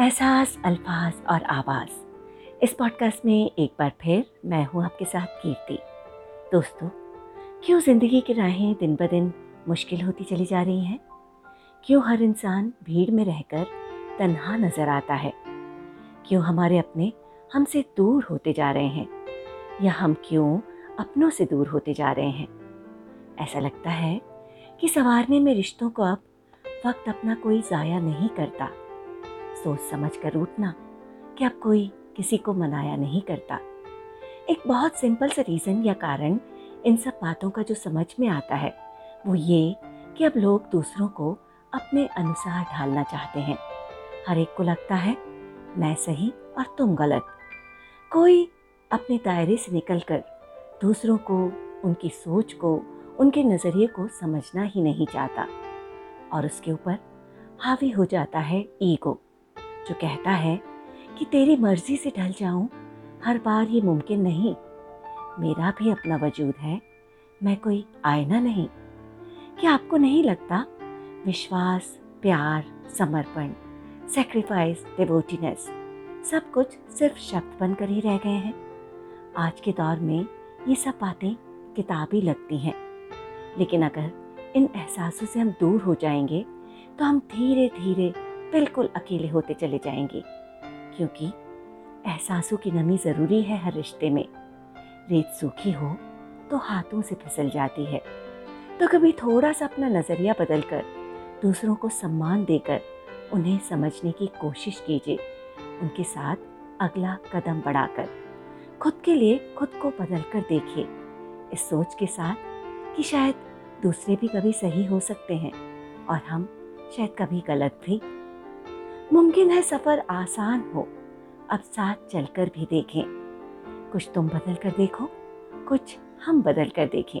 एहसास, अल्फाज और आवाज़। इस पॉडकास्ट में एक बार फिर मैं हूँ आपके साथ कीर्ति। दोस्तों, क्यों ज़िंदगी की राहें दिन ब दिन मुश्किल होती चली जा रही हैं? क्यों हर इंसान भीड़ में रहकर तन्हा नज़र आता है? क्यों हमारे अपने हमसे दूर होते जा रहे हैं? या हम क्यों अपनों से दूर होते जा रहे हैं? ऐसा लगता है कि संवारने में रिश्तों को अब वक्त अपना कोई ज़ाया नहीं करता। सोच समझ कर उठना कि अब कोई किसी को मनाया नहीं करता। एक बहुत सिंपल सा रीज़न या कारण इन सब बातों का जो समझ में आता है, वो ये कि अब लोग दूसरों को अपने अनुसार ढालना चाहते हैं। हर एक को लगता है, मैं सही और तुम गलत। कोई अपने दायरे से निकलकर दूसरों को, उनकी सोच को, उनके नज़रिए को समझना ही नहीं चाहता और उसके ऊपर हावी हो जाता है ईगो। जो कहता है कि तेरी मर्ज़ी से ढल जाऊँ, हर बार ये मुमकिन नहीं। मेरा भी अपना वजूद है, मैं कोई आईना नहीं। क्या आपको नहीं लगता? विश्वास, प्यार, समर्पण सेक्रीफाइस डिवोटीनेस सब कुछ सिर्फ़ शब्द बनकर ही रह गए हैं। आज के दौर में ये सब बातें किताबी लगती हैं। लेकिन अगर इन एहसासों से हम दूर हो जाएँगे तो हम धीरे धीरे बिल्कुल अकेले होते चले जाएँगे। क्योंकि एहसासों की नमी ज़रूरी है हर रिश्ते में। रेत सूखी हो तो हाथों से फिसल जाती है। तो कभी थोड़ा सा अपना नज़रिया बदल कर दूसरों को सम्मान देकर उन्हें समझने की कोशिश कीजिए। उनके साथ अगला कदम बढ़ाकर, खुद के लिए खुद को बदल कर देखिए। इस सोच के साथ कि शायद दूसरे भी कभी सही हो सकते हैं और हम शायद कभी गलत भी मुमकिन है सफ़र आसान हो। अब साथ चलकर भी देखें। कुछ तुम बदल कर देखो, कुछ हम बदल कर देखें।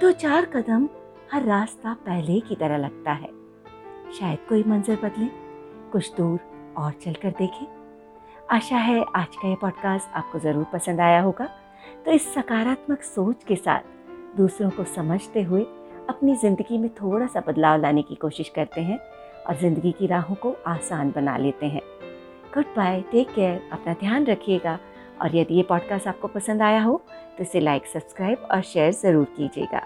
दो चार कदम हर रास्ता पहले की तरह लगता है। शायद कोई मंजर बदले, कुछ दूर और चल कर देखें। आशा है आज का ये पॉडकास्ट आपको ज़रूर पसंद आया होगा। तो इस सकारात्मक सोच के साथ दूसरों को समझते हुए अपनी ज़िंदगी में थोड़ा सा बदलाव लाने की कोशिश करते हैं। और ज़िंदगी की राहों को आसान बना लेते हैं। गुड बाय टेक केयर अपना ध्यान रखिएगा। और यदि ये पॉडकास्ट आपको पसंद आया हो तो इसे लाइक सब्सक्राइब और शेयर ज़रूर कीजिएगा।